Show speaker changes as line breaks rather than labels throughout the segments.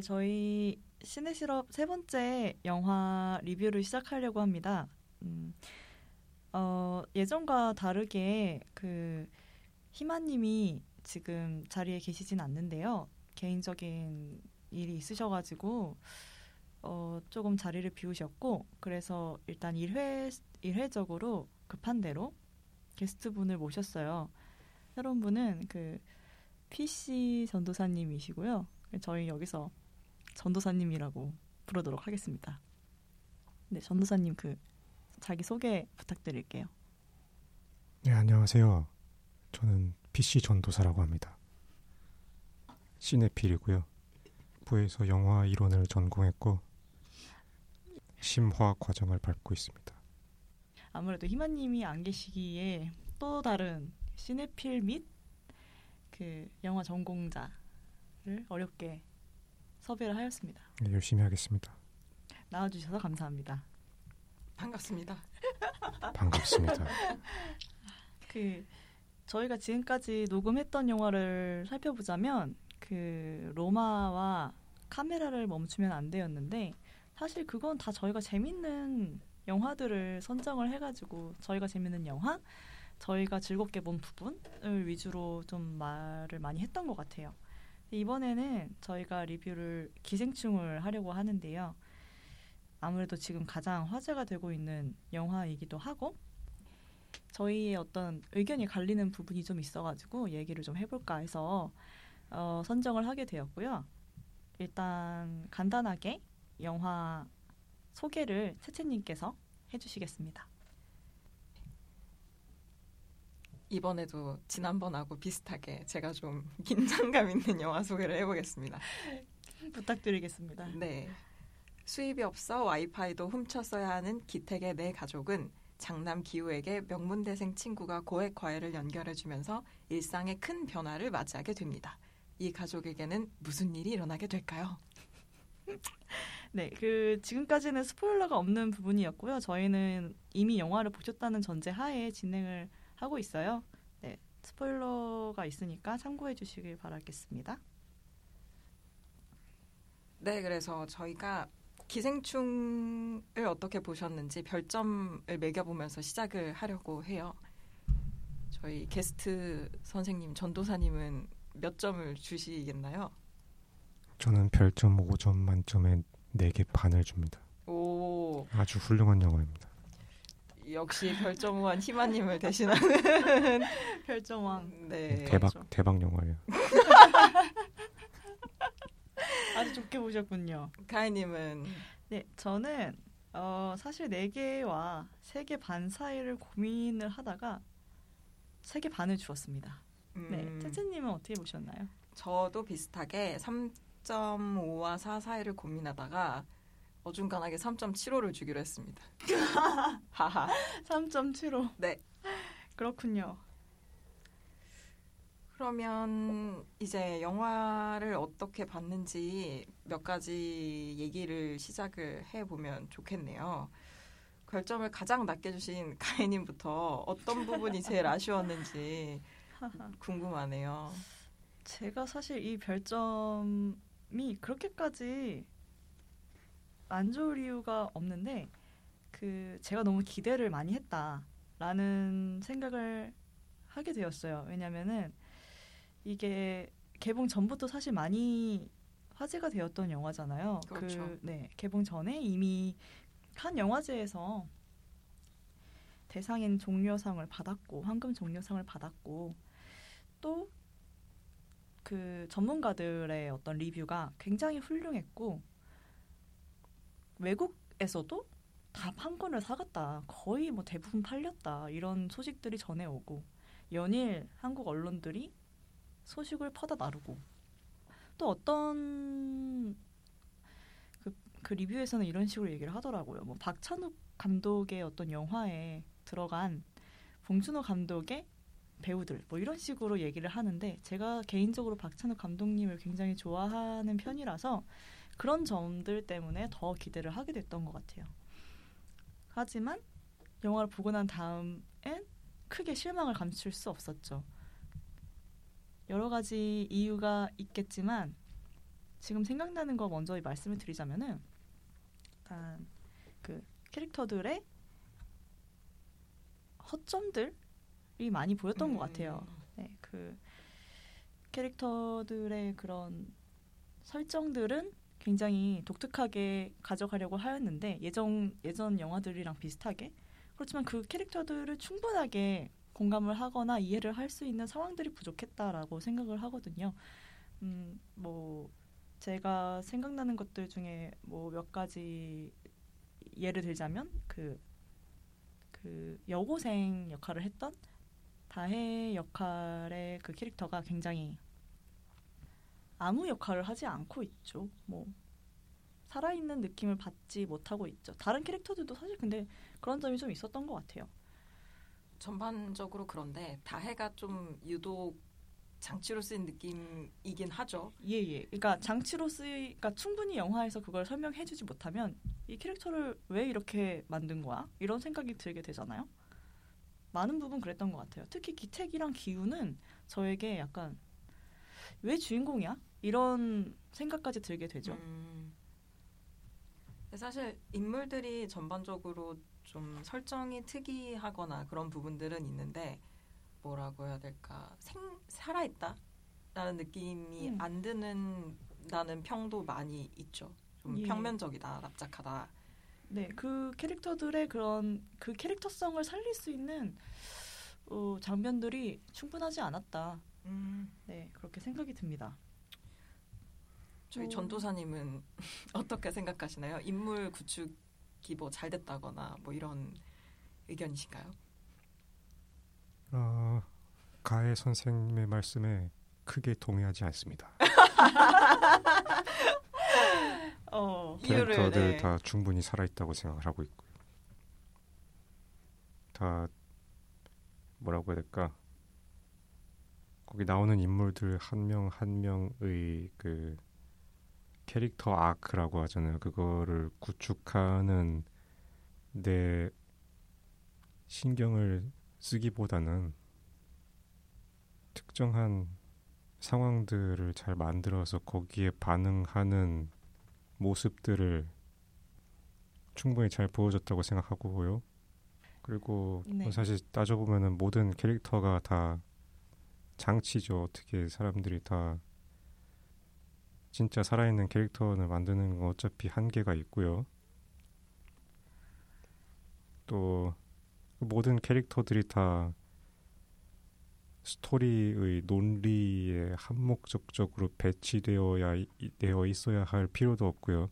네, 저희 시네 실업 세 번째 영화 리뷰를 시작하려고 합니다. 음, 어, 예전과 다르게 그 희마님이 지금 자리에 계시진 않는데요. 개인적인 일이 있으셔가지고 어, 조금 자리를 비우셨고 그래서 일단 1회 1회적으로 급한 대로 게스트 분을 모셨어요. 새로운 분은 그 PC 전도사님이시고요. 저희 여기서 전도사님이라고 부르도록 하겠습니다. 네, 전도사님 그 자기 소개 부탁드릴게요.
네, 안녕하세요. 저는 PC 전도사라고 합니다. 시네필이고요. 부에서 영화 이론을 전공했고 심화 과정을 밟고 있습니다.
아무래도 희만님이 안 계시기에 또 다른 시네필 및 그 영화 전공자를 어렵게 섭외를 하였습니다.
네, 열심히 하겠습니다.
나와주셔서 감사합니다.
반갑습니다.
반갑습니다.
그 저희가 지금까지 녹음했던 영화를 살펴보자면 그 로마와 카메라를 멈추면 안 되었는데 사실 그건 다 저희가 재밌는 영화들을 선정을 해가지고 저희가 재밌는 영화, 저희가 즐겁게 본 부분을 위주로 좀 말을 많이 했던 것 같아요. 이번에는 저희가 리뷰를 기생충을 하려고 하는데요. 아무래도 지금 가장 화제가 되고 있는 영화이기도 하고 저희의 어떤 의견이 갈리는 부분이 좀 있어가지고 얘기를 좀 해볼까 해서 어, 선정을 하게 되었고요. 일단 간단하게 영화 소개를 채채님께서 해주시겠습니다.
이번에도 지난번하고 비슷하게 제가 좀 긴장감 있는 영화 소개를 해보겠습니다.
부탁드리겠습니다.
네. 수입이 없어 와이파이도 훔쳐 써야 하는 기택의 네 가족은 장남 기우에게 명문대생 친구가 고액 과외를 연결해주면서 일상의 큰 변화를 맞이하게 됩니다. 이 가족에게는 무슨 일이 일어나게 될까요?
네, 그 지금까지는 스포일러가 없는 부분이었고요. 저희는 이미 영화를 보셨다는 전제 하에 진행을 하고 있어요. 네, 스포일러가 있으니까 참고해 주시길 바라겠습니다.
네, 그래서 저희가 기생충을 어떻게 보셨는지 별점을 매겨보면서 시작을 하려고 해요. 저희 게스트 선생님 전도사님은 몇 점을 주시겠나요?
저는 별점 5점 만점에 4개 반을 줍니다.
오,
아주 훌륭한 영화입니다.
역시 별점우한 희마님을 대신하는
별점왕.
네.
대박
그렇죠.
대박 영화예요.
아주 좋게 보셨군요.
가희님은
네, 저는 어, 사실 네 개와 세 개 반 사이를 고민을 하다가 세 개 반을 주었습니다. 네,
음,
채채님은 어떻게 보셨나요?
저도 비슷하게 3.5와 4 사이를 고민하다가 어중간하게 3.75를 주기로 했습니다. 하하.
3.75.
네.
그렇군요.
그러면 이제 영화를 어떻게 봤는지 몇 가지 얘기를 시작을 해보면 좋겠네요. 별점을 가장 낮게 주신 가희님부터 어떤 부분이 제일 아쉬웠는지 궁금하네요.
제가 사실 이 별점이 그렇게까지 안 좋을 이유가 없는데 그 제가 너무 기대를 많이 했다라는 생각을 하게 되었어요. 왜냐면은 이게 개봉 전부터 사실 많이 화제가 되었던 영화잖아요.
그렇죠.
그, 네, 개봉 전에 이미 한 영화제에서 대상인 종려상을 받았고 황금 종려상을 받았고 또 그 전문가들의 어떤 리뷰가 굉장히 훌륭했고 외국에서도 다 판권을 사갔다 거의 뭐 대부분 팔렸다 이런 소식들이 전해오고 연일 한국 언론들이 소식을 퍼다 나르고 또 어떤 그, 그 리뷰에서는 이런 식으로 얘기를 하더라고요. 뭐 박찬욱 감독의 어떤 영화에 들어간 봉준호 감독의 배우들 뭐 이런 식으로 얘기를 하는데 제가 개인적으로 박찬욱 감독님을 굉장히 좋아하는 편이라서 그런 점들 때문에 더 기대를 하게 됐던 것 같아요. 하지만 영화를 보고 난 다음엔 크게 실망을 감출 수 없었죠. 여러 가지 이유가 있겠지만 지금 생각나는 거 먼저 말씀을 드리자면은 일단 그 캐릭터들의 허점들이 많이 보였던 것 같아요.
음.
네, 그 캐릭터들의 그런 설정들은 굉장히 독특하게 가져가려고 하였는데 예전 예전 영화들이랑 비슷하게 그렇지만 그 캐릭터들을 충분하게 공감을 하거나 이해를 할 수 있는 상황들이 부족했다라고 생각을 하거든요. 음, 뭐 제가 생각나는 것들 중에 뭐 몇 가지 예를 들자면 그, 그 여고생 역할을 했던 다혜 역할의 그 캐릭터가 굉장히 아무 역할을 하지 않고 있죠. 뭐 살아있는 느낌을 받지 못하고 있죠. 다른 캐릭터들도 사실 근데 그런 점이 좀 있었던 것 같아요.
전반적으로 그런데 다해가 좀 유독 장치로 쓰인 느낌이긴 하죠.
예 예. 그러니까 장치로 쓰이, 그러니까 충분히 영화에서 그걸 설명해주지 못하면 이 캐릭터를 왜 이렇게 만든 거야? 이런 생각이 들게 되잖아요. 많은 부분 그랬던 것 같아요. 특히 기택이랑 기우는 저에게 약간 왜 주인공이야? 이런 생각까지 들게 되죠.
음. 사실 인물들이 전반적으로 좀 설정이 특이하거나 그런 부분들은 있는데 뭐라고 해야 될까 생 살아있다라는 느낌이
음.
안 드는 다는 평도 많이 있죠. 좀
예.
평면적이다, 납작하다.
네, 그 캐릭터들의 그런 그 캐릭터성을 살릴 수 있는 어, 장면들이 충분하지 않았다.
음.
네, 그렇게 생각이 듭니다.
저희
어.
전도사님은 어떻게 생각하시나요? 인물 구축이 뭐 잘 됐다거나 뭐 이런 의견이신가요?
어, 가해 선생님의 말씀에 크게 동의하지 않습니다.
어,
캐릭터들
네.
다 충분히 살아있다고 생각을 하고 있고요. 다 뭐라고 해야 될까? 거기 나오는 인물들 한 명 한 명의 그 캐릭터 아크라고 하잖아요. 그거를 구축하는 내 신경을 쓰기보다는 특정한 상황들을 잘 만들어서 거기에 반응하는 모습들을 충분히 잘 보여줬다고 생각하고요. 그리고
네.
사실 따져보면은 모든 캐릭터가 다 장치죠. 어떻게 사람들이 다 진짜 살아있는 캐릭터를 만드는 건 어차피 한계가 있고요. 또 모든 캐릭터들이 다 스토리의 논리에 한목적적으로 배치되어야 이- 되어 있어야 할 필요도 없고요.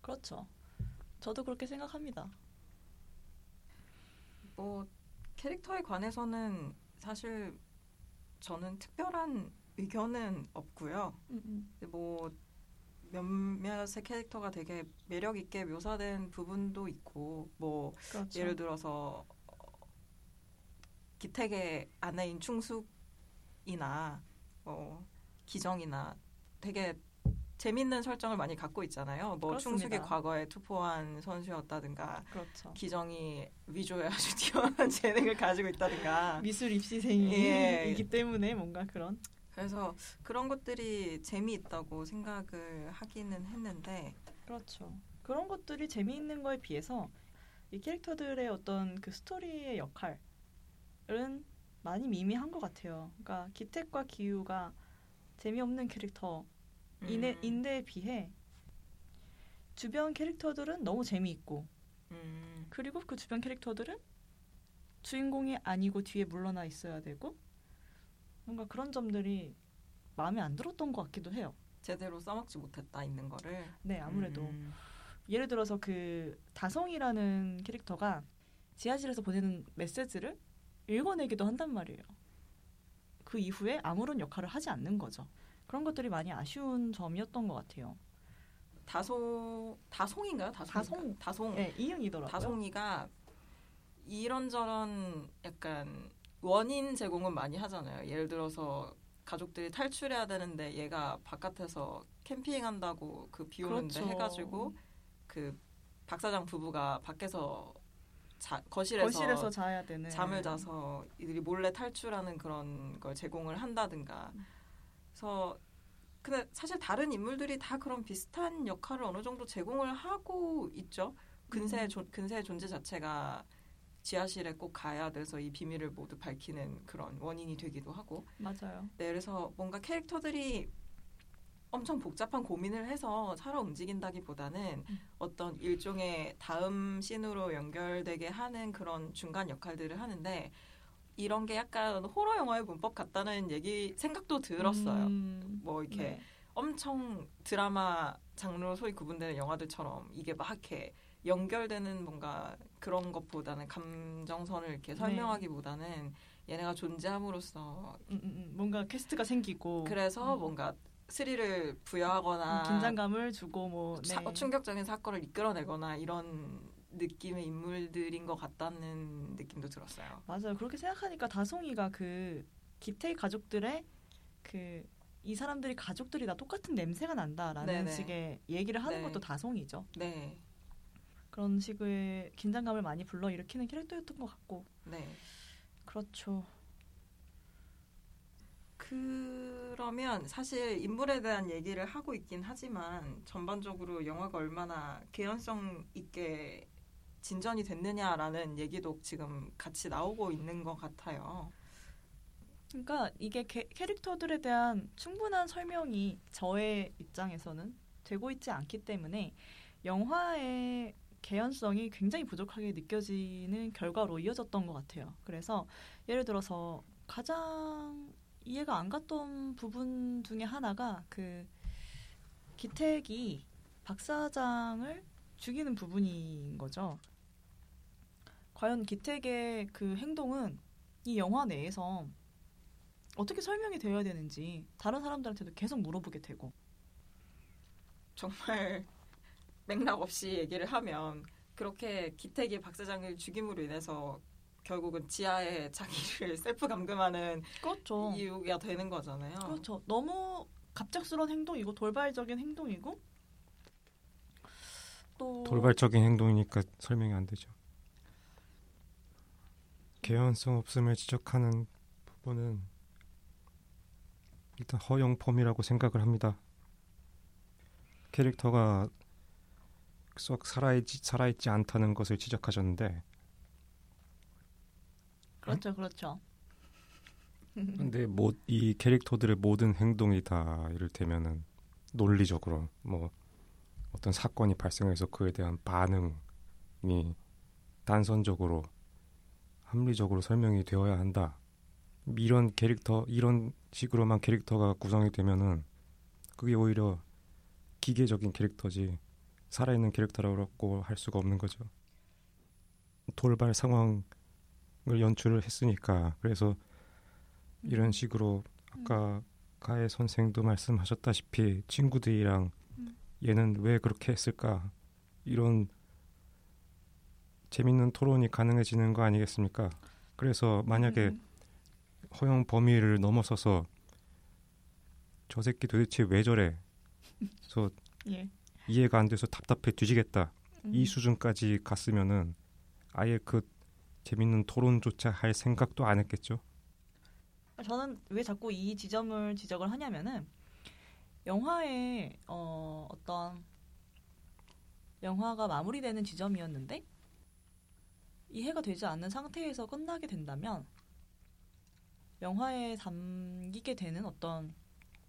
그렇죠. 저도 그렇게 생각합니다.
뭐 캐릭터에 관해서는 사실 저는 특별한 의견은 없고요.
음, 음.
뭐 몇몇의 캐릭터가 되게 매력 있게 묘사된 부분도 있고 뭐
그렇죠.
예를 들어서 어, 기택의 아내인 충숙이나 뭐 기정이나 되게 재밌는 설정을 많이 갖고 있잖아요. 뭐
그렇습니다.
충숙이 과거에 투포한 선수였다든가
그렇죠.
기정이 위조에 아주 뛰어난 재능을 가지고 있다든가
미술 입시생이기
예.
때문에 뭔가 그런
그래서 그런 것들이 재미있다고 생각을 하기는 했는데
그렇죠. 그런 것들이 재미있는 거에 비해서 이 캐릭터들의 어떤 그 스토리의 역할은 많이 미미한 것 같아요. 그러니까 기택과 기우가 재미없는 캐릭터 인에,
음,
비해 주변 캐릭터들은 너무 재미있고
음,
그리고 그 주변 캐릭터들은 주인공이 아니고 뒤에 물러나 있어야 되고 뭔가 그런 점들이 마음에 안 들었던 것 같기도 해요.
제대로 써먹지 못했다 있는 거를
네, 아무래도
음,
예를 들어서 그 다성이라는 캐릭터가 지하실에서 보내는 메시지를 읽어내기도 한단 말이에요. 그 이후에 아무런 역할을 하지 않는 거죠. 그런 것들이 많이 아쉬운 점이었던 것 같아요.
다소 다송인가요? 다송
다송.
다송
네, 이응이더라고요.
다송이가 이런저런 약간 원인 제공은 많이 하잖아요. 예를 들어서 가족들이 탈출해야 되는데 얘가 바깥에서 캠핑한다고 그 비 오는데
그렇죠.
해가지고 그 박사장 부부가 밖에서 자, 거실에서,
거실에서 자야 되는
잠을 자서 이들이 몰래 탈출하는 그런 걸 제공을 한다든가. 그래서 근데 사실 다른 인물들이 다 그런 비슷한 역할을 어느 정도 제공을 하고 있죠. 근세
음.
조, 근세의 존재 자체가 지하실에 꼭 가야 돼서 이 비밀을 모두 밝히는 그런 원인이 되기도 하고.
맞아요.
네, 그래서 뭔가 캐릭터들이 엄청 복잡한 고민을 해서 살아 움직인다기보다는
음.
어떤 일종의 다음 씬으로 연결되게 하는 그런 중간 역할들을 하는데 이런 게 약간 호러 영화의 문법 같다는 얘기 생각도 들었어요.
음,
뭐 이렇게
네.
엄청 드라마 장르로 소위 구분되는 영화들처럼 이게 막 이렇게 연결되는 뭔가 그런 것보다는 감정선을 이렇게
네.
설명하기보다는 얘네가 존재함으로써
음, 음, 음. 뭔가 캐스트가 생기고
그래서
음.
뭔가 스릴을 부여하거나
음, 긴장감을 주고 뭐 네.
사- 충격적인 사건을 이끌어내거나 이런 느낌의 인물들인 것 같다는 느낌도 들었어요.
맞아요. 그렇게 생각하니까 다송이가 그 기태의 가족들의 그 이 사람들이 가족들이 다 똑같은 냄새가 난다라는
네네.
식의 얘기를 하는
네.
것도 다송이죠.
네,
그런 식의 긴장감을 많이 불러일으키는 캐릭터였던 것 같고
네.
그렇죠.
그러면 사실 인물에 대한 얘기를 하고 있긴 하지만 전반적으로 영화가 얼마나 개연성 있게 진전이 됐느냐라는 얘기도 지금 같이 나오고 있는 것 같아요.
그러니까 이게 캐, 캐릭터들에 대한 충분한 설명이 저의 입장에서는 되고 있지 않기 때문에 영화의 개연성이 굉장히 부족하게 느껴지는 결과로 이어졌던 것 같아요. 그래서 예를 들어서 가장 이해가 안 갔던 부분 중에 하나가 그 기택이 박 사장을 죽이는 부분인 거죠. 과연 기택의 그 행동은 이 영화 내에서 어떻게 설명이 되어야 되는지 다른 사람들한테도 계속 물어보게 되고
정말 맥락 없이 얘기를 하면 그렇게 기택이 박 사장을 죽임으로 인해서 결국은 지하에 자기를 셀프 감금하는
그렇죠.
이유가 되는 거잖아요.
그렇죠. 너무 갑작스러운 행동이고 돌발적인 행동이고 또
돌발적인 행동이니까 설명이 안 되죠. 개연성 없음을 지적하는 부분은 일단 허용범이라고 생각을 합니다. 캐릭터가 썩 살아있지, 살아있지 않다는 것을 지적하셨는데
그렇죠, 그렇죠.
근데 뭐 이 캐릭터들의 모든 행동이 다 이를테면은 논리적으로 뭐 어떤 사건이 발생해서 그에 대한 반응이 단선적으로 합리적으로 설명이 되어야 한다. 이런 캐릭터 이런 식으로만 캐릭터가 구성이 되면은 그게 오히려 기계적인 캐릭터지 살아있는 캐릭터라고 할 수가 없는 거죠. 돌발 상황을 연출을 했으니까 그래서 이런 식으로 아까 가해 선생도 말씀하셨다시피 친구들이랑
음.
얘는 왜 그렇게 했을까 이런 재밌는 토론이 가능해지는 거 아니겠습니까? 그래서 만약에
음,
허용 범위를 넘어서서 저 새끼 도대체 왜 저래? 그래서
예.
이해가 안 돼서 답답해 뒤지겠다.
음.
이 수준까지 갔으면은 아예 그 재밌는 토론조차 할 생각도 안 했겠죠.
저는 왜 자꾸 이 지점을 지적을 하냐면은 영화의 어, 어떤 영화가 마무리되는 지점이었는데 이해가 되지 않는 상태에서 끝나게 된다면 영화에 담기게 되는 어떤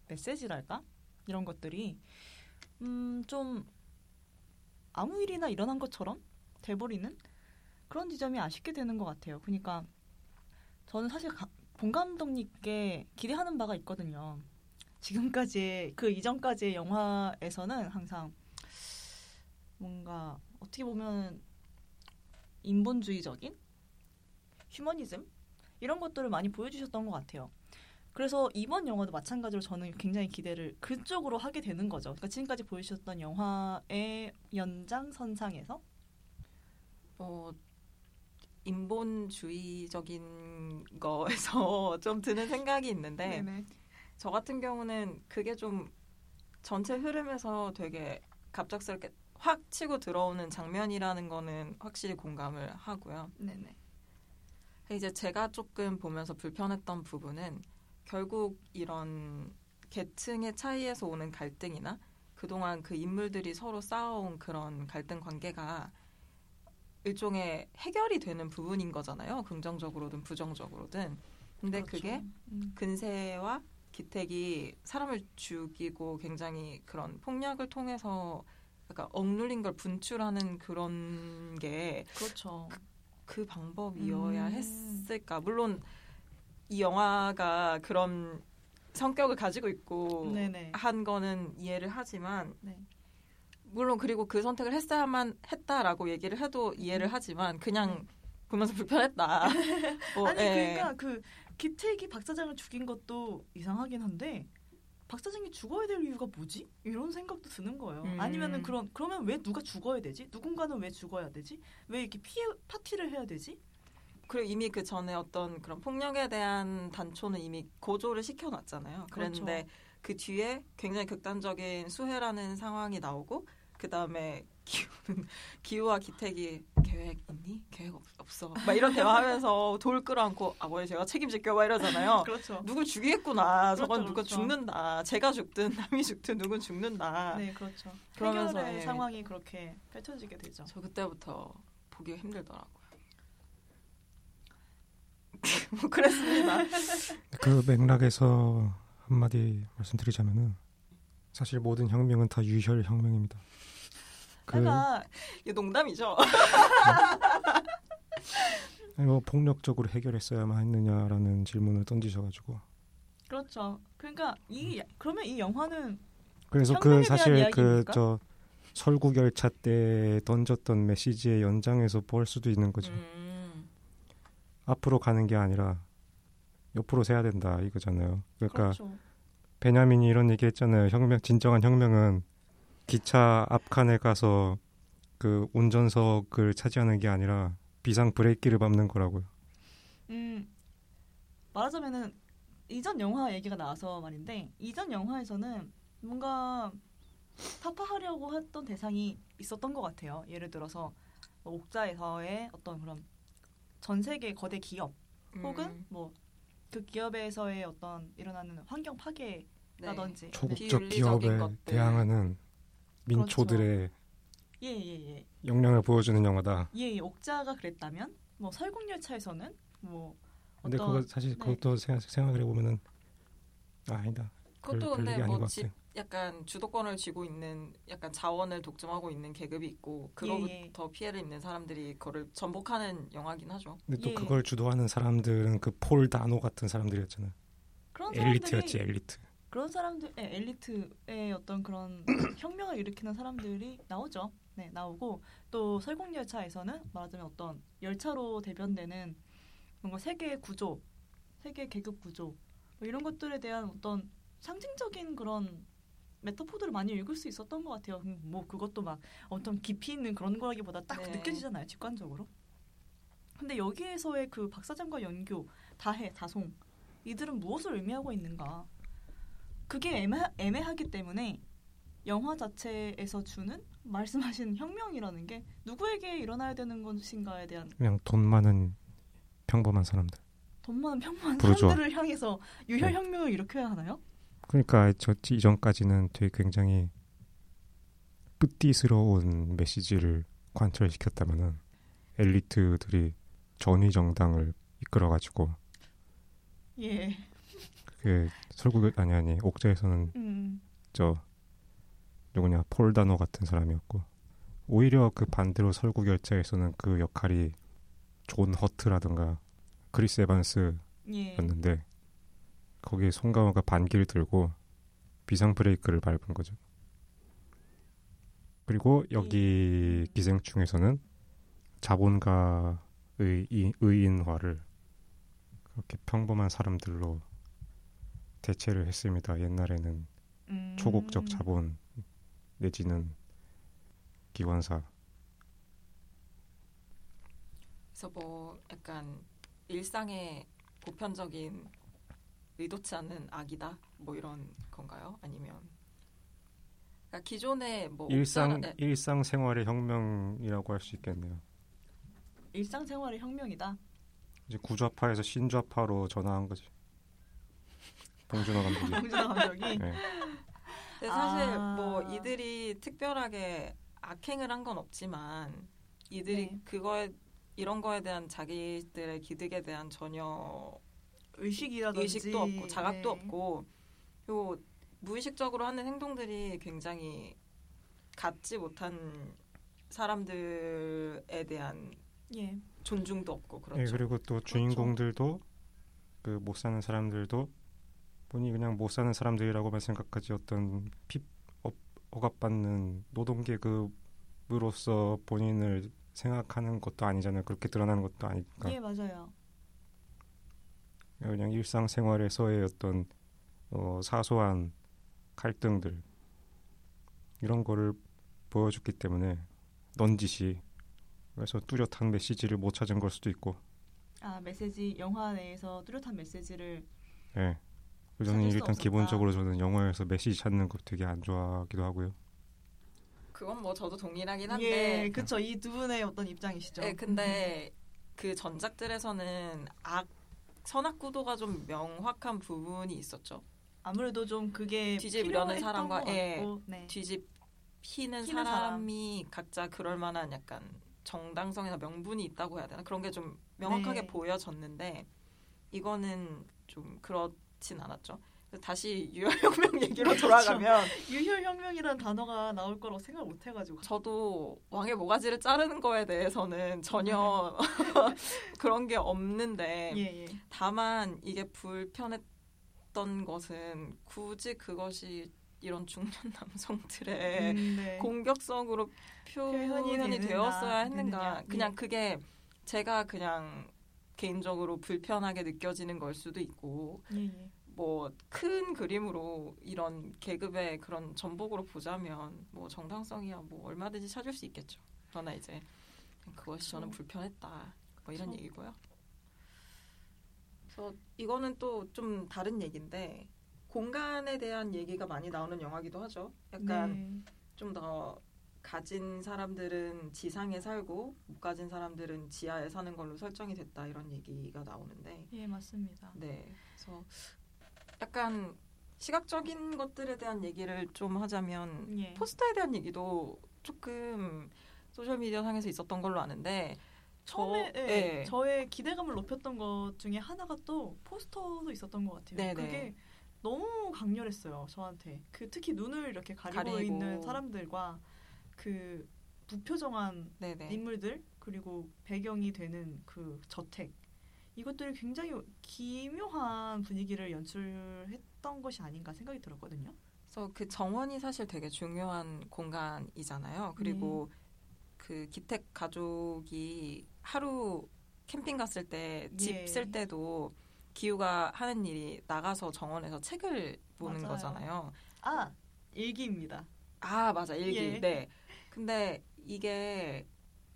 메시지랄까 이런 것들이 음, 좀 아무 일이나 일어난 것처럼 돼버리는 그런 지점이 아쉽게 되는 것 같아요. 그러니까 저는 사실 가- 본 감독님께 기대하는 바가 있거든요. 지금까지 그 이전까지의 영화에서는 항상 뭔가 어떻게 보면 인본주의적인 휴머니즘 이런 것들을 많이 보여주셨던 것 같아요. 그래서 이번 영화도 마찬가지로 저는 굉장히 기대를 그쪽으로 하게 되는 거죠. 그러니까 지금까지 보여주셨던 영화의 연장선상에서
어, 인본주의적인 거에서 좀 드는 생각이 있는데
네네.
저 같은 경우는 그게 좀 전체 흐름에서 되게 갑작스럽게 확 치고 들어오는 장면이라는 거는 확실히 공감을 하고요.
네네.
이제 제가 조금 보면서 불편했던 부분은 결국 이런 계층의 차이에서 오는 갈등이나 그동안 그 인물들이 서로 쌓아온 그런 갈등 관계가 일종의 해결이 되는 부분인 거잖아요. 긍정적으로든 부정적으로든. 근데
그렇죠.
그게
음.
근세와 기택이 사람을 죽이고 굉장히 그런 폭력을 통해서 약간 억눌린 걸 분출하는 그런 게그
그렇죠.
방법이어야
음.
했을까? 물론 이 영화가 그런 성격을 가지고 있고
네네.
한 거는 이해를 하지만
네.
물론 그리고 그 선택을 했어야만 했다라고 얘기를 해도 이해를 하지만 그냥
네.
보면서 불편했다. 뭐,
아니
예.
그러니까 그 기택이 박 사장을 죽인 것도 이상하긴 한데 박 사장이 죽어야 될 이유가 뭐지? 이런 생각도 드는 거예요.
음.
아니면은 그런 그러면 왜 누가 죽어야 되지? 누군가는 왜 죽어야 되지? 왜 이렇게 피해 파티를 해야 되지?
그리고 이미 그 전에 어떤 그런 폭력에 대한 단초는 이미 고조를 시켜놨잖아요. 그랬는데
그렇죠.
그 뒤에 굉장히 극단적인 수해라는 상황이 나오고 그 다음에 기우는 기우와 기택이 계획 있니? 계획 없, 없어. 막 이런 대화하면서 돌 끌어안고 아버지 제가 책임질게요. 막 이러잖아요.
그렇죠.
누굴 죽이겠구나. 저건
그렇죠,
누가
그렇죠.
죽는다. 제가 죽든 남이 죽든 누군 죽는다.
네, 그렇죠.
그러면서,
해결의
예.
상황이 그렇게 펼쳐지게 되죠.
저 그때부터 보기가 힘들더라고요. 뭐 그랬습니다.
그 맥락에서 한마디 말씀드리자면은 사실 모든 혁명은 다 유혈 혁명입니다. 그
내가
농담이죠.
뭐 폭력적으로 해결했어야만 했느냐라는 질문을 던지셔가지고
그렇죠. 그러니까 이 그러면 이 영화는
그래서 그 사실? 그 저 설국 열차 때 던졌던 메시지의 연장에서 볼 수도 있는 거죠.
음,
앞으로 가는 게 아니라 옆으로 세야 된다 이거잖아요. 그러니까
그렇죠.
베냐민이 이런 얘기 했잖아요. 혁명 진정한 혁명은 기차 앞칸에 가서 그 운전석을 차지하는 게 아니라 비상 브레이크를 밟는 거라고요.
음 말하자면은 이전 영화 얘기가 나와서 말인데 이전 영화에서는 뭔가 타파하려고 했던 대상이 있었던 것 같아요. 예를 들어서 뭐 옥자에서의 어떤 그런 전 세계 거대 기업 혹은
음,
뭐그 기업에서의 어떤 일어나는 환경 파괴
네.
라든지
초국적
비윤리적인
기업에
것들.
대항하는 민초들의
예예예
역량을 보여주는 영화다.
예, 예, 옥자가 그랬다면 뭐 설국열차에서는 뭐
근데
어떤
그거 사실
네.
그것도 생각, 생각을 해보면은 아, 아니다. 별-
그것도
별
근데
뭐것
집,
같아.
약간 주도권을 쥐고 있는 약간 자원을 독점하고 있는 계급이 있고 그거부터
예, 예.
피해를 입는 사람들이 그거를 전복하는 영화긴 하죠.
근데 또
예.
그걸 주도하는 사람들은 그 폴 다노 같은 사람들이었잖아요.
그런
엘리트였지 엘리트.
그런 사람들 예, 엘리트의 어떤 그런 혁명을 일으키는 사람들이 나오죠. 네, 나오고 또 설국 열차에서는 말하자면 어떤 열차로 대변되는 뭔가 세계 구조, 세계 계급 구조 뭐 이런 것들에 대한 어떤 상징적인 그런 메타포들을 많이 읽을 수 있었던 것 같아요. 음, 뭐 그것도 막 어떤 깊이 있는 그런 거라기보다 딱
네.
느껴지잖아요, 직관적으로. 근데 여기에서의 그 박사장과 연교, 다해, 다송 이들은 무엇을 의미하고 있는가? 그게 애매, 애매하기 때문에 영화 자체에서 주는 말씀하신 혁명이라는 게 누구에게 일어나야 되는 것인가에 대한
그냥 돈 많은 평범한 사람들.
돈 많은 평범한
부르주아.
사람들을 향해서 유혈
네.
혁명을 일으켜야 하나요?
그러니까 저 이전까지는 되게 굉장히 뿌띠스러운 메시지를 관철시켰다면은 엘리트들이 전위 정당을 이끌어가지고
예.
그 설국 아니 아니 옥자에서는
음.
저 누구냐 폴 다노 같은 사람이었고 오히려 그 반대로 설국 열차에서는 그 역할이 존 허트라든가 크리스 에반스
예.
였는데 거기에 송강호가 반기를 들고 비상 브레이크를 밟은 거죠. 그리고 여기 기생충에서는 자본가의 이- 의인화를 그렇게 평범한 사람들로 대체를 했습니다. 옛날에는
음.
초국적 자본 내지는 기관사
그래서 뭐 약간 일상의 보편적인 의도치 않는 악이다 뭐 이런 건가요? 아니면 그러니까 기존의 뭐
일상
옥자라- 네.
일상 생활의 혁명이라고 할 수 있겠네요.
일상 생활의 혁명이다.
이제 구좌파에서 신좌파로 전환한 거지. 봉준호 감독이.
봉준호 감독이.
네.
근데 사실
아.
뭐 이들이 특별하게 악행을 한 건 없지만 이들이
네.
그거에 이런 거에 대한 자기들의 기득에 대한 전혀
의식이라든지
의식도 없고 자각도
네.
없고 그리고 무의식적으로 하는 행동들이 굉장히 갖지 못한 사람들에 대한
예.
존중도 없고 그렇죠.
예, 그리고 또 주인공들도 그못 사는 사람들도 본인이 그냥 못 사는 사람들이라고만 생각하지 어떤 핍 어, 억압받는 노동 계급으로서 본인을 생각하는 것도 아니잖아요. 그렇게 드러나는 것도 아니니까
예, 맞아요.
그냥 일상생활에서의 어떤 어, 사소한 갈등들 이런 거를 보여줬기 때문에 넌지시 그래서 뚜렷한 메시지를 못 찾은 걸 수도 있고
아, 메시지 영화 내에서 뚜렷한 메시지를
예. 저는
찾을 수
일단
없었다.
기본적으로 저는 영화에서 메시지 찾는 거 되게 안 좋아하기도 하고요.
그건 뭐 저도 동일하긴 한데
예, 그쵸. 이 두 분의 어떤 입장이시죠.
네, 근데 그 전작들에서는 악 선악 구도가 좀 명확한 부분이 있었죠.
아무래도 좀 그게
뒤집으려는 사람과,
것
예.
네.
뒤집 희는
희는
사람이 각자 그럴 만한 약간 정당성이나 명분이 있다고 해야 되나 그런 게 좀 명확하게
네.
보여졌는데 이거는 좀 그렇진 않았죠. 다시 유혈혁명 얘기로 돌아가면
유혈혁명이라는 단어가 나올 거라고 생각 못 해가지고
저도 왕의 모가지를 자르는 거에 대해서는 전혀 그런 게 없는데
예, 예.
다만 이게 불편했던 것은 굳이 그것이 이런 중년 남성들의
음, 네.
공격성으로
표현이
표현이 되었어야 했는가
되느냐.
그냥
예.
그게 제가 그냥 개인적으로 불편하게 느껴지는 걸 수도 있고
예, 예.
뭐 큰 그림으로 이런 계급의 그런 전복으로 보자면 뭐 정당성이야 뭐 얼마든지 찾을 수 있겠죠. 그러나 이제 그것이 저는
그쵸.
불편했다. 뭐 이런
그쵸.
얘기고요. 그래서 이거는 또 좀 다른 얘기인데 공간에 대한 얘기가 많이 나오는 영화기도 하죠. 약간
네.
좀더 가진 사람들은 지상에 살고 못 가진 사람들은 지하에 사는 걸로 설정이 됐다 이런 얘기가 나오는데
예, 맞습니다.
네 그래서 약간 시각적인 것들에 대한 얘기를 좀 하자면
예.
포스터에 대한 얘기도 조금 소셜 미디어 상에서 있었던 걸로 아는데
처음에
저-
예,
예.
저의 기대감을 높였던 것 중에 하나가 또 포스터도 있었던 것 같아요.
네네.
그게 너무 강렬했어요. 저한테 그 특히 눈을 이렇게 가리고,
가리고.
있는 사람들과 그 무표정한
네네
인물들 그리고 배경이 되는 그 저택 이것들이 굉장히 기묘한 분위기를 연출했던 것이 아닌가 생각이 들었거든요.
그래서 그 정원이 사실 되게 중요한 공간이잖아요. 그리고
네.
그 기택 가족이 하루 캠핑 갔을 때집
예.
쓸 때도 기우가 하는 일이 나가서 정원에서 책을 보는
맞아요.
거잖아요.
아 일기입니다.
아 맞아 일기.
예.
네. 근데 이게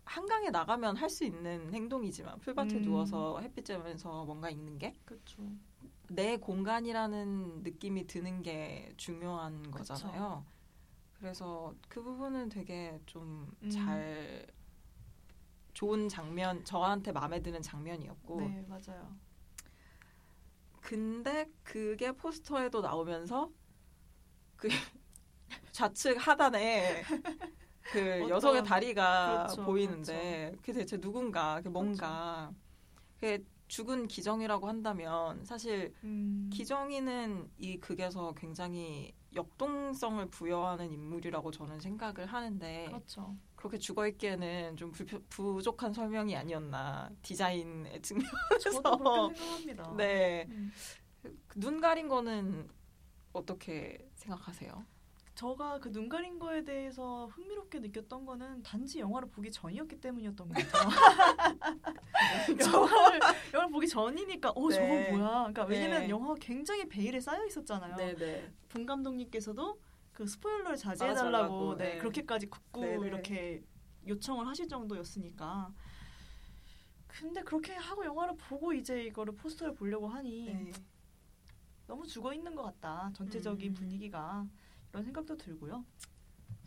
한강에 나가면 할 수 있는 행동이지만 풀밭에
음.
누워서 햇빛 쬐면서 뭔가 읽는 게내
그렇죠.
공간이라는 느낌이 드는 게 중요한
그쵸.
거잖아요. 그래서 그 부분은 되게 좀
음.
잘 좋은 장면 저한테 마음에 드는 장면이었고
네 맞아요.
근데 그게 포스터에도 나오면서 그 좌측 하단에 그
어떤-
여성의 다리가
그렇죠,
보이는데 그게 대체 누군가 그게 뭔가 그게 죽은 기정이라고 한다면 사실
음,
기정이는 이 극에서 굉장히 역동성을 부여하는 인물이라고 저는 생각을 하는데
그렇죠.
그렇게 죽어 있기에는 좀 불표, 부족한 설명이 아니었나 디자인의 측면.
저도 그렇게 생각합니다.
네.
음.
눈 가린 거는 어떻게 생각하세요?
저가 그 눈 가린 거에 대해서 흥미롭게 느꼈던 거는 단지 영화를 보기 전이었기 때문이었던 것 같아요. 영화를, 영화를 보기 전이니까 어
네.
저거 뭐야? 그러니까 왜냐면
네.
영화가 굉장히 베일에 쌓여 있었잖아요.
네네.
분 감독님께서도 그 스포일러를 자제해
말하지
달라고
말라고,
네,
네.
그렇게까지 굳고. 이렇게 요청을 하실 정도였으니까. 근데 그렇게 하고 영화를 보고 이제 이거를 포스터를 보려고 하니
네.
너무 죽어 있는 것 같다. 전체적인
음.
분위기가 이런 생각도 들고요.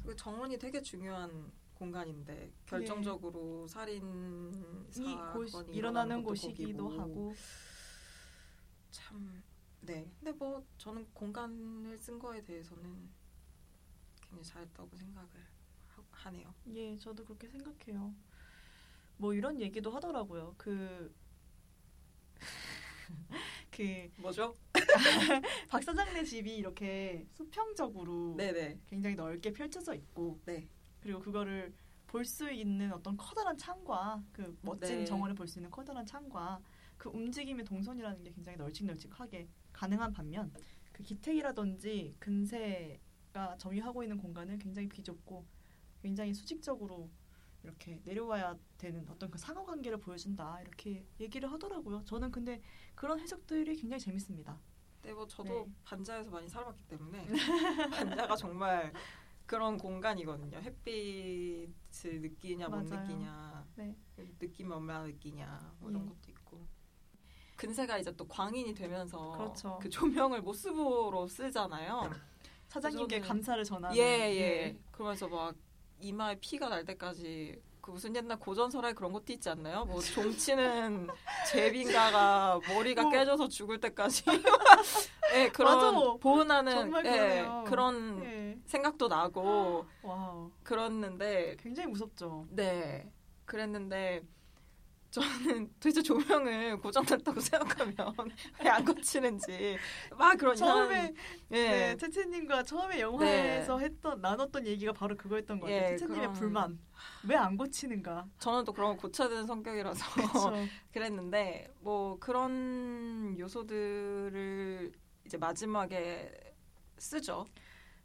그 정원이 되게 중요한 공간인데 결정적으로 살인
이
사건이
곳 일어나는 곳이기도. 하고
참 네. 근데 뭐 저는 공간을 쓴 거에 대해서는 굉장히 잘했다고 생각을 하, 하네요.
예, 저도 그렇게 생각해요. 뭐 이런 얘기도 하더라고요. 그, 그,
뭐죠?
박 사장네 집이 이렇게 수평적으로
네네.
굉장히 넓게 펼쳐져 있고,
네.
그리고 그거를 볼 수 있는 어떤 커다란 창과 그 멋진
네.
정원을 볼 수 있는 커다란 창과 그 움직임의 동선이라는 게 굉장히 널찍널찍하게 가능한 반면 그 기택이라든지 근세가 점유하고 있는 공간은 굉장히 비좁고 굉장히 수직적으로 이렇게 내려와야 되는 어떤 그 상호 관계를 보여준다 이렇게 얘기를 하더라고요. 저는 근데 그런 해석들이 굉장히 재밌습니다.
네, 뭐 저도
네.
반자에서 많이 살아봤기 때문에 반자가 정말 그런 공간이거든요. 햇빛을 느끼냐 못
맞아요.
느끼냐,
네.
느끼면 얼마나 느끼냐 뭐 이런
예.
것도 있고. 근세가 이제 또 광인이 되면서
그렇죠.
그 조명을 모스로 쓰잖아요.
사장님께
저는-
감사를 전하는
예, 예. 그러면서 막 이마에 피가 날 때까지 그 무슨 옛날 고전설에 그런 것도 있지 않나요? 뭐 종치는 제빈가가 머리가
뭐.
깨져서 죽을 때까지 예, 그런
맞아.
보은하는 예,
그러네요.
그런
예.
생각도 나고
와우.
그랬는데
굉장히 무섭죠.
네. 그랬는데 저는 도대체 조명을 고장났다고 생각하면 왜 안 고치는지 막 그런
처음에
예.
네, 채채님과 처음에 영화에서 했던 나눴던 얘기가 바로 그거였던 것 같아요.
예,
채채님의 불만 왜 안 고치는가?
저는 또 그런 거 고쳐야 되는 성격이라서. 그랬는데 뭐 그런 요소들을 이제 마지막에 쓰죠.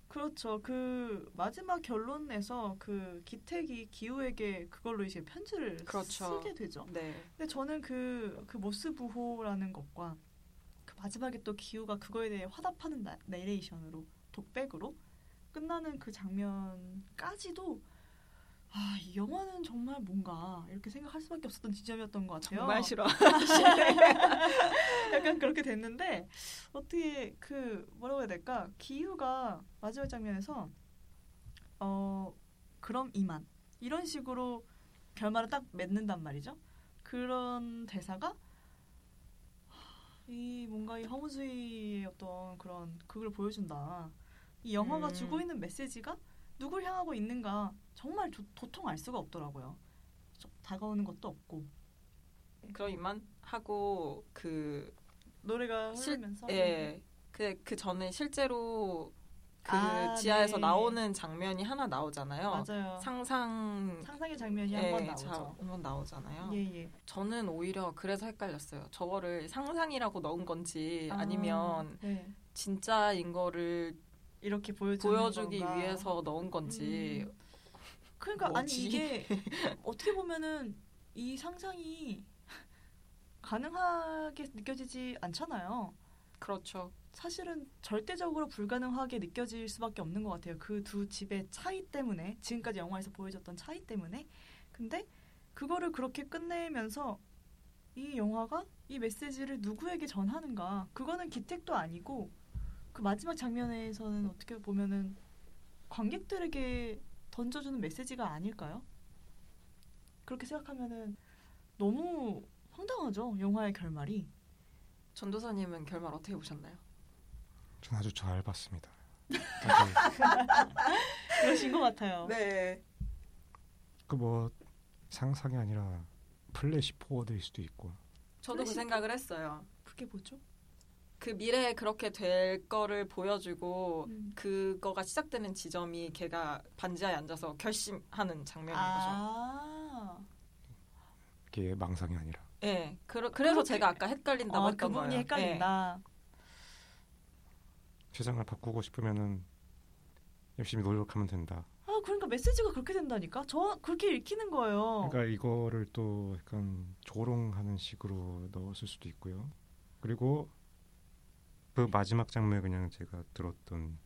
그렇죠. 그 마지막 결론에서 그 기택이 기우에게 그걸로 이제 편지를
그렇죠.
쓰게 되죠.
네.
근데 저는 그, 그 모스 부호라는 것과 그 마지막에 또 기우가 그거에 대해 화답하는 나, 내레이션으로 독백으로 끝나는 그 장면까지도 아, 이 영화는 정말 뭔가 이렇게 생각할 수밖에 없었던 지점이었던 것 같아요.
정말 싫어.
약간 그렇게 됐는데 어떻게 그 뭐라고 해야 될까 기우가 마지막 장면에서 어 그럼 이만 이런 식으로 결말을 딱 맺는단 말이죠. 그런 대사가 이 뭔가 이 허무주의의 어떤 그런 그걸 보여준다. 이 영화가
음.
주고 있는 메시지가 누굴 향하고 있는가 정말 도, 도통 알 수가 없더라고요. 저- 다가오는 것도 없고
그럼 이만 하고 그
노래가
실-
흐르면서
예. 그, 그 전에 실제로 그
아,
지하에서
네.
나오는 장면이 하나 나오잖아요.
맞아요.
상상
상상의 장면이
예,
한번
자,
나오죠.
한번 나오잖아요.
예, 예.
저는 오히려 그래서 헷갈렸어요. 저거를 상상이라고 넣은 건지
아,
아니면
네.
진짜인 거를
이렇게
보여주기
건가.
위해서 넣은 건지
음. 그러니까
뭐지?
아니 이게 어떻게 보면은 이 상상이 가능하게 느껴지지 않잖아요.
그렇죠.
사실은 절대적으로 불가능하게 느껴질 수밖에 없는 것 같아요. 그 두 집의 차이 때문에 지금까지 영화에서 보여줬던 차이 때문에. 근데 그거를 그렇게 끝내면서 이 영화가 이 메시지를 누구에게 전하는가? 그거는 기택도 아니고 그 마지막 장면에서는 어떻게 보면은 관객들에게 던져주는 메시지가 아닐까요? 그렇게 생각하면은 너무 황당하죠. 영화의 결말이.
전도사님은 결말 어떻게 보셨나요?
전 아주 잘 봤습니다.
그러신 것 같아요.
네.
그 뭐 상상이 아니라 flash forward일 수도 있고
저도 그
flash-
생각을 했어요.
그게 뭐죠?
그 미래에 그렇게 될 거를 보여주고
음.
그거가 시작되는 지점이 걔가 반지하에 앉아서 결심하는 장면인 거죠.
아,
그게 망상이 아니라
예. 그러, 그래서
그렇게-
제가 아까 헷갈린다고
아,
했던
그
거예요.
헷갈린다.
세상을 바꾸고 싶으면은 열심히 노력하면 된다.
아, 그러니까 메시지가 그렇게 된다니까. 저 그렇게 읽히는 거예요.
그러니까 이거를 또 약간 조롱하는 식으로 넣었을 수도 있고요. 그리고 그 마지막 장면에 그냥 제가 들었던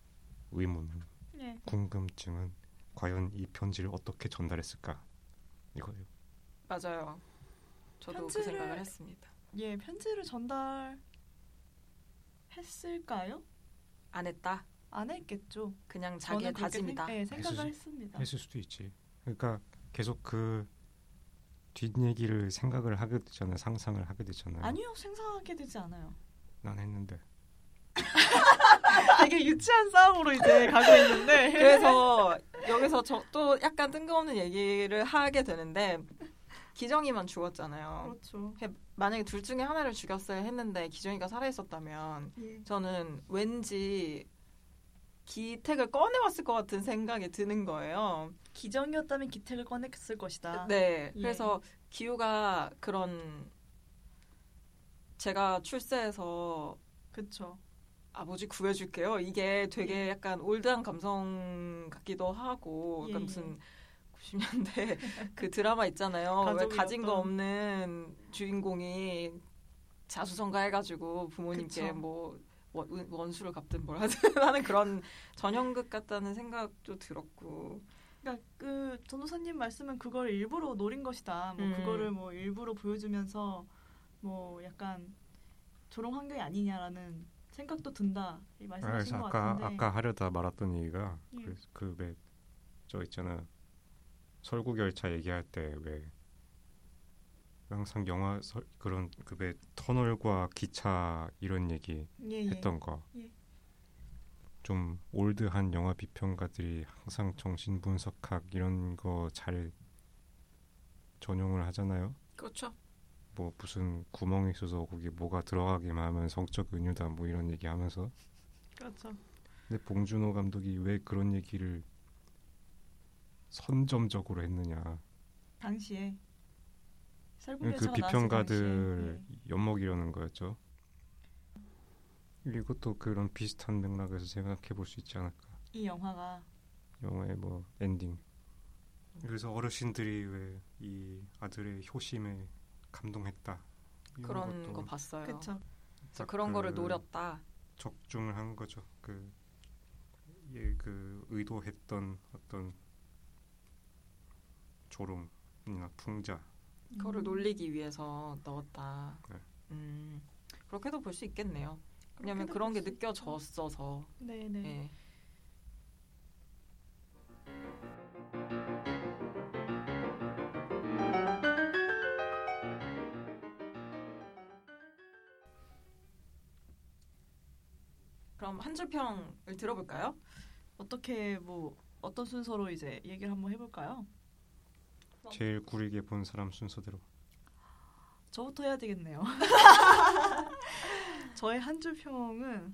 의문은
네.
궁금증은 과연 이 편지를 어떻게 전달했을까 이거예요.
맞아요. 저도 그
편지를-
생각을 했습니다.
예, 편지를 전달했을까요?
안 했다.
안 했겠죠.
그냥 자기의 다짐이다.
생, 예, 생각을
했을
했습니다.
했을 수도 있지. 그러니까 계속 그 뒷얘기를 생각을 하게 되잖아요. 상상을 하게 되잖아요.
아니요, 생각하게 되지 않아요.
난 했는데
되게 유치한 싸움으로 이제 가고 있는데
그래서 여기서 저 또 약간 뜬금없는 얘기를 하게 되는데 기정이만 죽었잖아요.
그렇죠.
만약에 둘 중에 하나를 죽였어야 했는데 기정이가 살아 있었다면
예.
저는 왠지 기택을 꺼내왔을 것 같은 생각이 드는 거예요.
기정이었다면 기택을 꺼냈을 것이다.
네.
예.
그래서 기우가 그런 제가 출세해서
그렇죠.
아버지 구해줄게요. 이게 되게
예.
약간 올드한 감성 같기도 하고
예,
무슨 90년대 그 드라마 있잖아요. 왜. 가진 거 없는 주인공이 자수성가해가지고 부모님께
그쵸.
뭐 원, 원수를 갚든 뭘 하든 하는 그런 전형극 같다는 생각도 들었고
그러니까 그 전도사님 말씀은 그걸 일부러 노린 것이다. 뭐
음.
그거를 뭐 일부러 보여주면서 뭐 약간 조롱 환경이 아니냐라는 생각도 든다. 이
아,
말씀하신
그래서
것
아까
같은데.
아까 하려다 말았던 얘기가
예.
그그왜 저 있잖아 설국 열차 얘기할 때 왜 항상 영화 설, 그런 그 왜 터널과 기차 이런 얘기
예, 예.
했던 거.
예.
좀 올드한 영화 비평가들이 항상 정신 분석학 이런 거 잘 전용을 하잖아요.
그렇죠.
뭐 무슨 구멍이 있어서 거기 뭐가 들어가기만 하면 성적 은유다 뭐 이런 얘기하면서
그렇죠.
근데 봉준호 감독이 왜 그런 얘기를 선점적으로 했느냐
당시에
그 비평가들
당시에, 예.
엿먹이려는 거였죠. 이것도 그런 비슷한 맥락에서 생각해 볼 수 있지 않을까.
이 영화가
영화의 뭐 엔딩. 그래서 어르신들이 왜 이 아들의 효심에 감동했다.
그런
것도
거 봤어요.
그렇죠.
그래서
딱
그런 거를
그
노렸다.
적중을 한 거죠. 그, 예, 그 의도했던 어떤 조롱이나 풍자.
그거를
음.
놀리기 위해서 넣었다.
네.
음, 그렇게도 볼 수 있겠네요. 왜냐면
그렇게도
그런 게. 느껴졌어서.
네, 네.
예. 그럼 한 줄 평을 들어볼까요?
어떻게 뭐 어떤 순서로 이제 얘기를 한번 해볼까요?
제일 구리게 본 사람 순서대로.
저부터 해야 되겠네요. 저의 한 줄 평은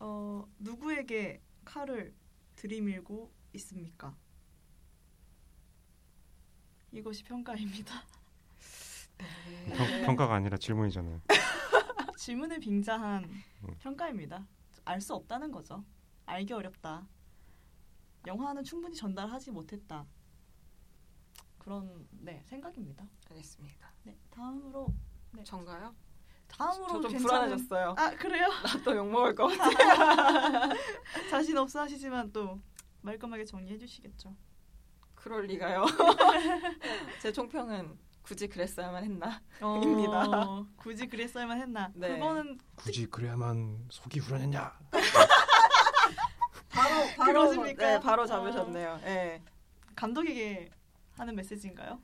어, 누구에게 칼을 들이밀고 있습니까? 이것이 평가입니다.
네.
평, 가가 아니라 질문이잖아요.
질문을 빙자한
음.
평가입니다. 알 수 없다는 거죠. 알기 어렵다. 영화는 충분히 전달하지 못했다. 그런 네 생각입니다.
알겠습니다.
네 다음으로
전가요?
다음으로
저좀
괜찮은-
불안해졌어요.
아 그래요?
나 또 욕 먹을 것 같아.
자신 없어 하시지만 또 말끔하게 정리해 주시겠죠.
그럴 리가요. 제 총평은 굳이 그랬어야만 했나?
어,
입니다.
굳이 그랬어야만 했나?
네.
그거는
굳이 그래야만 속이 후련했냐?
바로
그러십니까?
네, 바로 잡으셨네요. 네.
감독에게 하는 메시지인가요?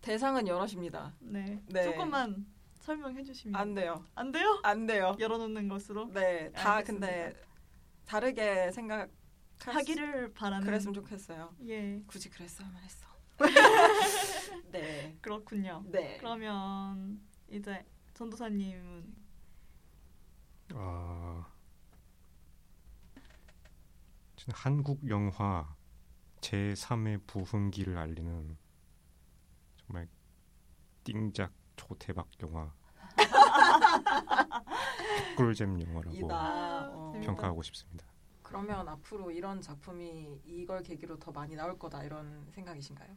대상은 여럿입니다.
네.
네.
조금만 설명해 주시면
안 돼요.
안 돼요?
안 돼요.
열어놓는 것으로
네, 다
알겠습니다.
근데 다르게 생각
하기를 바라는.
그랬으면 좋겠어요.
예,
굳이 그랬어야만 했어. 네.
그렇군요.
네.
그러면 이제 전도사님은
아, 한국 영화 제 3의 부흥기를 알리는 정말 띵작 초대박 영화 꿀잼 영화라고
이다. 어.
평가하고 싶습니다.
그러면 앞으로 이런 작품이 이걸 계기로 더 많이 나올 거다 이런 생각이신가요?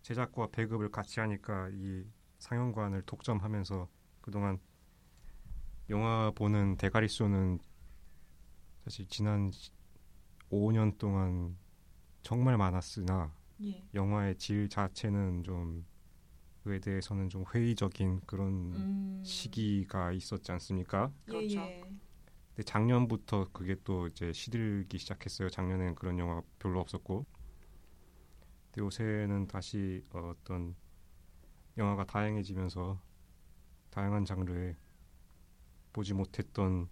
제작과 배급을 같이 하니까 이 상영관을 독점하면서 그동안 영화 보는 대가리 수는 사실 지난 5년 동안 정말 많았으나
예.
영화의 질 자체는 좀 그에 대해서는 좀 회의적인 그런
음.
시기가 있었지 않습니까?
예,
그렇죠.
예.
근데 작년부터 그게 또 이제 시들기 시작했어요. 작년엔 그런 영화 별로 없었고. 근데 요새는 다시 어, 어떤 영화가 다양해지면서 다양한 장르의 보지 못했던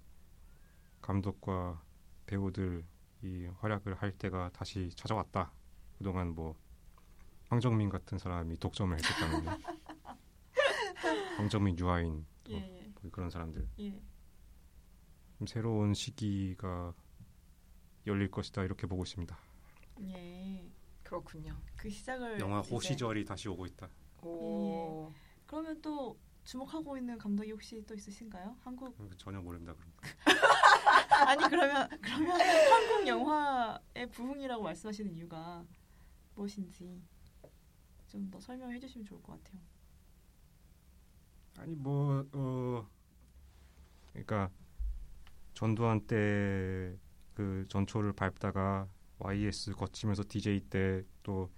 감독과 배우들 이 활약을 할 때가 다시 찾아왔다. 그동안 뭐 황정민 같은 사람이 독점을 했었다면요. 황정민, 유아인
예, 예.
뭐 그런 사람들.
예.
좀 새로운 시기가 열릴 것이다 이렇게 보고 있습니다.
예.
그렇군요.
그 시작을
영화
이제-
호시절이 다시 오고 있다.
오.
그러면 또 주목하고 있는 감독이 혹시 또 있으신가요? 한국
전혀 모릅니다. 그럼.
아니 그러면 그러면 한국 영화의 부흥이라고 말씀하시는 이유가 무엇인지 좀 더 설명해 주시면 좋을 것 같아요.
아니 뭐 어, 그러니까 전두환 때 그 전초를 밟다가 YS 거치면서 DJ 때 또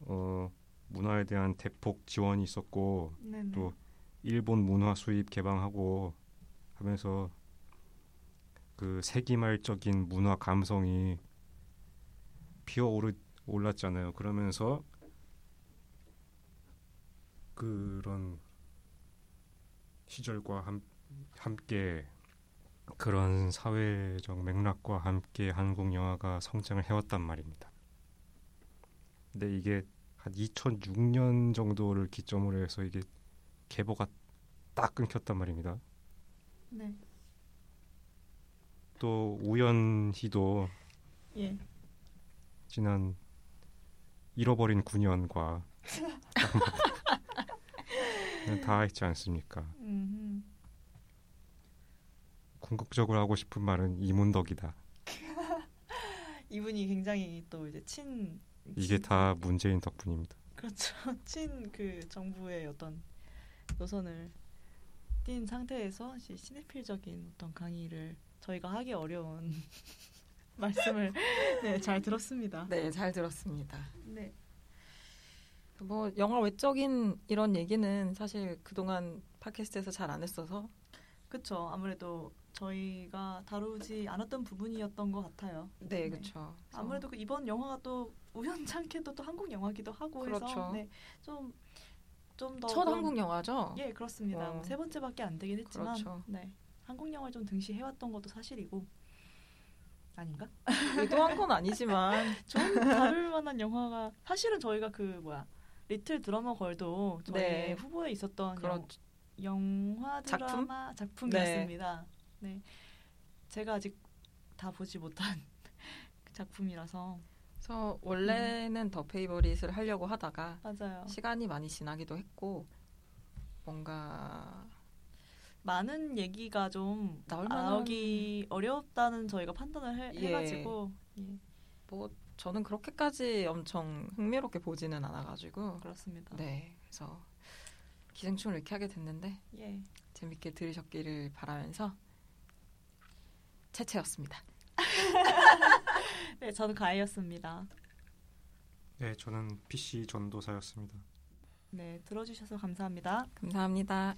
어, 문화에 대한 대폭 지원이 있었고
네네.
또 일본 문화 수입 개방하고 하면서 그 세기말적인 문화 감성이 피어오르 올랐잖아요. 그러면서 그런 시절과 함, 함께 그런 사회적 맥락과 함께 한국 영화가 성장을 해왔단 말입니다. 근데 이게 한 2006년 정도를 기점으로 해서 이게 계보가 딱 끊겼단 말입니다.
네.
또 우연히도
예.
지난 잃어버린 9년과 다 있지 않습니까?
음.
궁극적으로 하고 싶은 말은 이문덕이다.
이분이 굉장히 또 이제 친
이게
친-
다 문재인 덕분입니다.
그렇죠. 친 그 정부의 어떤 노선을 띈 상태에서 시네필적인 어떤 강의를 저희가 하기 어려운 말씀을 네, 잘 들었습니다.
네, 잘 들었습니다.
네.
뭐 영화 외적인 이런 얘기는 사실 그동안 팟캐스트에서 잘 안 했어서
그렇죠. 아무래도 저희가 다루지 않았던 부분이었던 것 같아요.
네,
네.
그렇죠.
아무래도 그 이번 영화가 또 우연찮게도 또 한국 영화기도 하고 해서
그렇죠.
네, 좀 좀 더
첫 한국 영화죠.
예 그렇습니다.
어.
세 번째밖에 안 되긴 했지만
그렇죠.
네 한국 영화를 좀 등시해왔던 것도 사실이고 아닌가?
의도한 건 아니지만
좀 다룰 만한 영화가 사실은 저희가 그 뭐야 리틀 드러머 걸도 저희
네.
후보에 있었던
그렇죠.
영, 화
작품?
드라마 작품이었습니다. 네. 제가 아직 다 보지 못한 작품이라서
그래서 원래는 더 페이버릿을 하려고 하다가
맞아요.
시간이 많이 지나기도 했고 뭔가
많은 얘기가 좀
나올 만한
나오기 어렵다는 저희가 판단을 해,
예.
해가지고 예,
뭐 저는 그렇게까지 엄청 흥미롭게 보지는 않아가지고
그렇습니다.
네 그래서 기생충을 이렇게 하게 됐는데
예.
재밌게 들으셨기를 바라면서 채채였습니다.
네, 저는 가희였습니다.
네, 저는 PC 전도사였습니다.
네, 들어주셔서 감사합니다.
감사합니다.